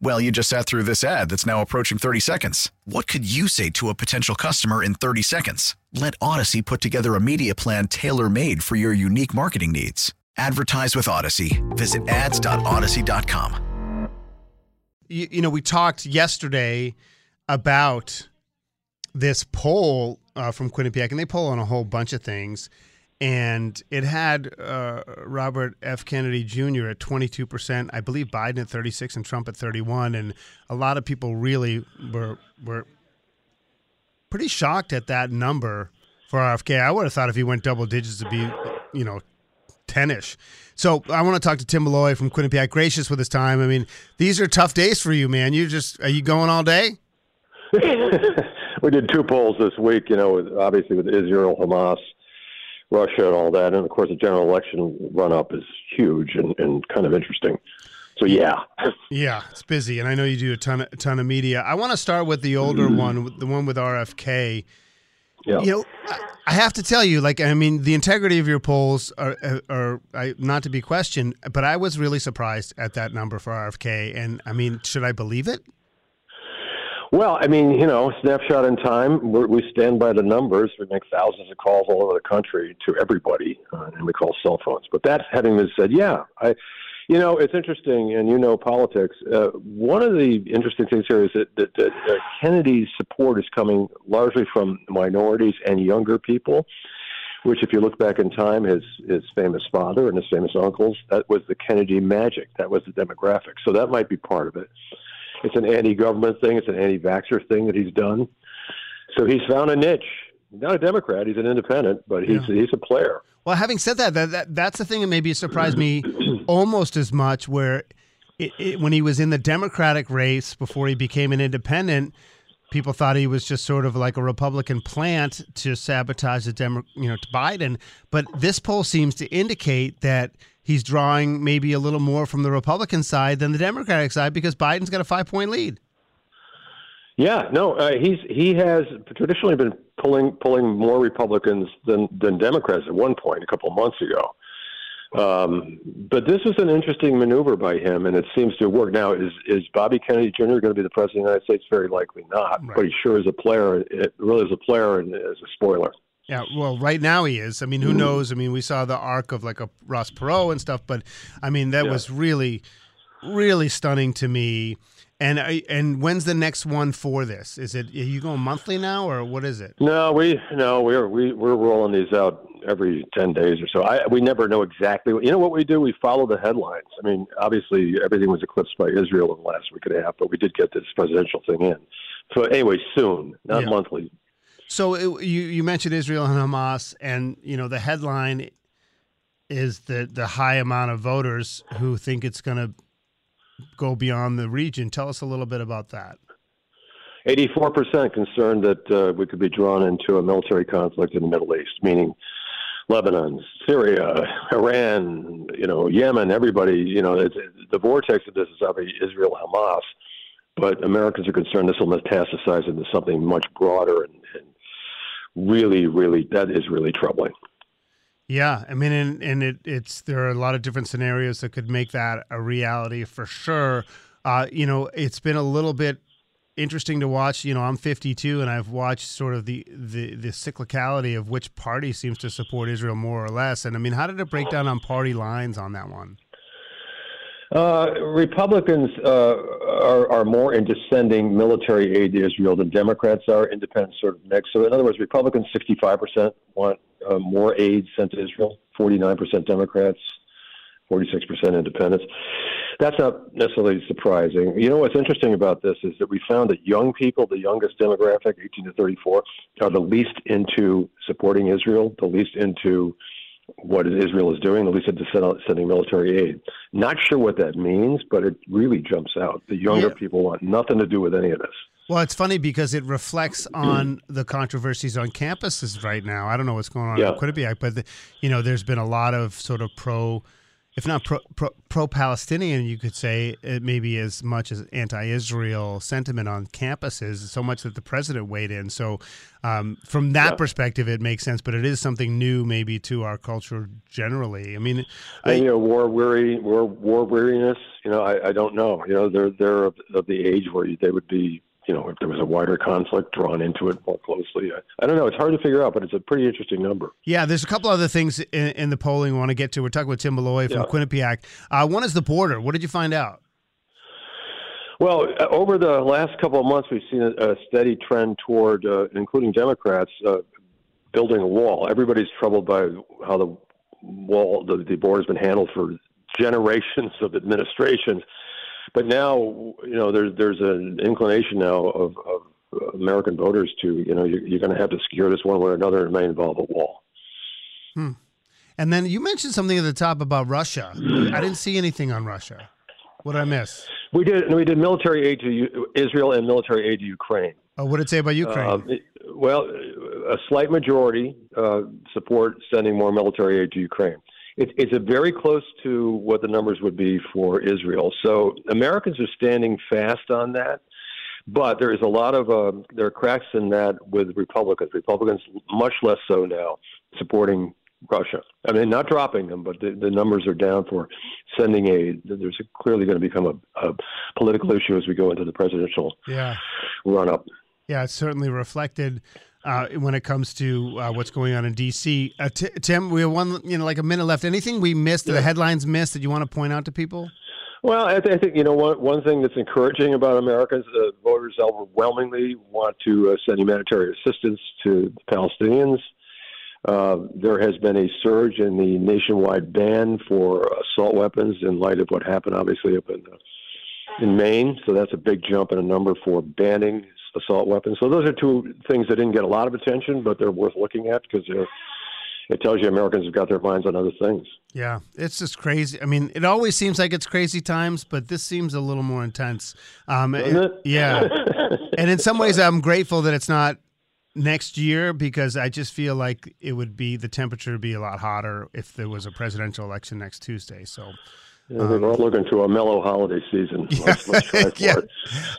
Well, you just sat through this ad that's now approaching 30 seconds. What could you say to a potential customer in 30 seconds? Let Audacy put together a media plan tailor made for your unique marketing needs. Advertise with Audacy. Visit ads.audacy.com. You, you know, we talked yesterday about this poll uh, from Quinnipiac, and they poll on a whole bunch of things and it had uh, Robert F. Kennedy Jr. at 22%, I believe Biden at 36 and Trump at 31 and a lot of people really were were pretty shocked at that number for RFK. I would have thought if he went double digits to be, you know, 10ish. So I want to talk to Tim Malloy from Quinnipiac. Gracious with his time. I mean, these are tough days for you, man. You just are you going all day? we did two polls this week. You know, obviously with Israel, Hamas, Russia and all that. And of course, the general election run up is huge and, and kind of interesting. So yeah, yeah, it's busy, and I know you do a ton of, a ton of media. I want to start with the older mm-hmm. one, the one with RFK. Yeah. You know, I have to tell you, like, I mean, the integrity of your polls are, are, are not to be questioned, but I was really surprised at that number for RFK. And I mean, should I believe it? Well, I mean, you know, snapshot in time. We stand by the numbers. We make thousands of calls all over the country to everybody, uh, and we call cell phones. But that having been said, yeah, I, you know, it's interesting, and you know politics. Uh, one of the interesting things here is that, that, that uh, Kennedy's support is coming largely from minorities and younger people. Which, if you look back in time, his his famous father and his famous uncles, that was the Kennedy magic. That was the demographic. So that might be part of it. It's an anti-government thing. It's an anti-vaxxer thing that he's done. So he's found a niche. Not a Democrat. He's an independent, but he's yeah. he's a player. Well, having said that, that, that that's the thing that maybe surprised me almost as much. Where it, it, when he was in the Democratic race before he became an independent, people thought he was just sort of like a Republican plant to sabotage the Demo, you know, to Biden. But this poll seems to indicate that he's drawing maybe a little more from the Republican side than the Democratic side because Biden's got a five point lead. Yeah, no, uh, he's he has traditionally been pulling pulling more Republicans than than Democrats at one point a couple of months ago. Um, but this was an interesting maneuver by him, and it seems to work. Now, is is Bobby Kennedy Jr. going to be the president of the United States? Very likely not. Right. But he sure is a player. It really is a player and is a spoiler. Yeah, well, right now he is. I mean, who knows? I mean, we saw the arc of like a Ross Perot and stuff, but I mean, that yeah. was really, really stunning to me. And and when's the next one for this? Is it are you going monthly now, or what is it? No, we no we're we, we're rolling these out every ten days or so. I we never know exactly. You know what we do? We follow the headlines. I mean, obviously everything was eclipsed by Israel in the last week and a half, but we did get this presidential thing in. So anyway, soon, not yeah. monthly. So it, you you mentioned Israel and Hamas, and you know the headline is the the high amount of voters who think it's going to go beyond the region. Tell us a little bit about that. 84% concerned that uh, we could be drawn into a military conflict in the Middle East, meaning Lebanon, Syria, Iran, you know, Yemen, everybody, you know, it's, the vortex of this is obviously Israel, Hamas, but Americans are concerned this will metastasize into something much broader and, and really, really, that is really troubling. Yeah, I mean, and, and it, it's there are a lot of different scenarios that could make that a reality for sure. Uh, you know, it's been a little bit interesting to watch. You know, I'm 52, and I've watched sort of the the the cyclicality of which party seems to support Israel more or less. And I mean, how did it break down on party lines on that one? Uh, Republicans uh, are, are more into sending military aid to Israel than Democrats are. Independents sort of mix. So, in other words, Republicans 65% want uh, more aid sent to Israel, 49% Democrats, 46% independents. That's not necessarily surprising. You know what's interesting about this is that we found that young people, the youngest demographic, 18 to 34, are the least into supporting Israel, the least into what Israel is doing. At least into sending military aid. Not sure what that means, but it really jumps out. The younger yeah. people want nothing to do with any of this. Well, it's funny because it reflects on the controversies on campuses right now. I don't know what's going on yeah. in Quinnipiac, but the, you know, there's been a lot of sort of pro if not pro, pro, pro-Palestinian, you could say it maybe as much as anti-Israel sentiment on campuses, so much that the president weighed in. So, um, from that yeah. perspective, it makes sense. But it is something new, maybe to our culture generally. I mean, I, you know, war weary, war war weariness. You know, I, I don't know. You know, they're they're of, of the age where they would be you know, if there was a wider conflict drawn into it more closely. I, I, don't know. It's hard to figure out, but it's a pretty interesting number. Yeah, there's a couple other things in, in the polling we want to get to. We're talking with Tim Malloy from yeah. Quinnipiac. Uh, one is the border. What did you find out? Well, uh, over the last couple of months, we've seen a, a steady trend toward, uh, including Democrats, uh, building a wall. Everybody's troubled by how the wall, the, the border has been handled for generations of administrations but now, you know, there's there's an inclination now of, of American voters to, you know, you're, you're going to have to secure this one way or another. It may involve a wall. Hmm. And then you mentioned something at the top about Russia. I didn't see anything on Russia. What did I miss? We did. We did military aid to Israel and military aid to Ukraine. Oh, what did it say about Ukraine? Um, it, well, a slight majority uh, support sending more military aid to Ukraine it, it's a very close to what the numbers would be for Israel. So Americans are standing fast on that. But there is a lot of uh, there are cracks in that with Republicans. Republicans much less so now supporting Russia. I mean, not dropping them, but the, the numbers are down for sending aid. There's clearly going to become a, a political issue as we go into the presidential yeah. run up. Yeah, it's certainly reflected uh, when it comes to uh, what's going on in D.C. Uh, T- Tim, we have one, you know, like a minute left. Anything we missed, yeah. the headlines missed, that you want to point out to people? Well, I, th- I think you know one one thing that's encouraging about America is uh, voters overwhelmingly want to uh, send humanitarian assistance to the Palestinians. Uh, there has been a surge in the nationwide ban for assault weapons in light of what happened, obviously, up in in Maine. So that's a big jump in a number for banning assault weapons. So those are two things that didn't get a lot of attention, but they're worth looking at because it tells you Americans have got their minds on other things. Yeah, it's just crazy. I mean, it always seems like it's crazy times, but this seems a little more intense. Um, Isn't it? Yeah, and in some ways, I'm grateful that it's not next year because I just feel like it would be the temperature would be a lot hotter if there was a presidential election next Tuesday. So yeah, we're um, looking to a mellow holiday season. Let's, let's yeah.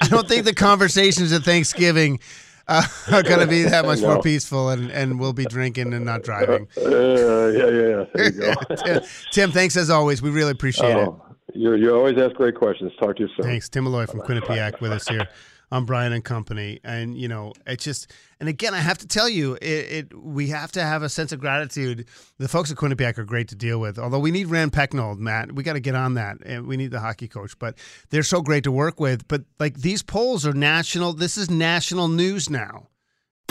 I don't think the conversations at Thanksgiving uh, are going to be that much more peaceful, and, and we'll be drinking and not driving. Uh, yeah, yeah, yeah. Tim, Tim, thanks as always. We really appreciate oh, it. You you always ask great questions. Talk to you soon. Thanks, Tim Malloy from Quinnipiac with us here on Brian and Company. And you know, it's just and again, I have to tell you, it, it, we have to have a sense of gratitude. The folks at Quinnipiac are great to deal with. Although we need Rand Pecknold, Matt, we got to get on that, and we need the hockey coach. But they're so great to work with. But like these polls are national. This is national news now.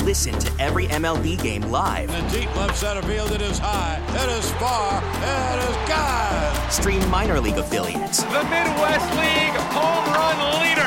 Listen to every MLB game live. In the deep left center field, it is high, it is far, it is God. Stream minor league affiliates. The Midwest League home run leader.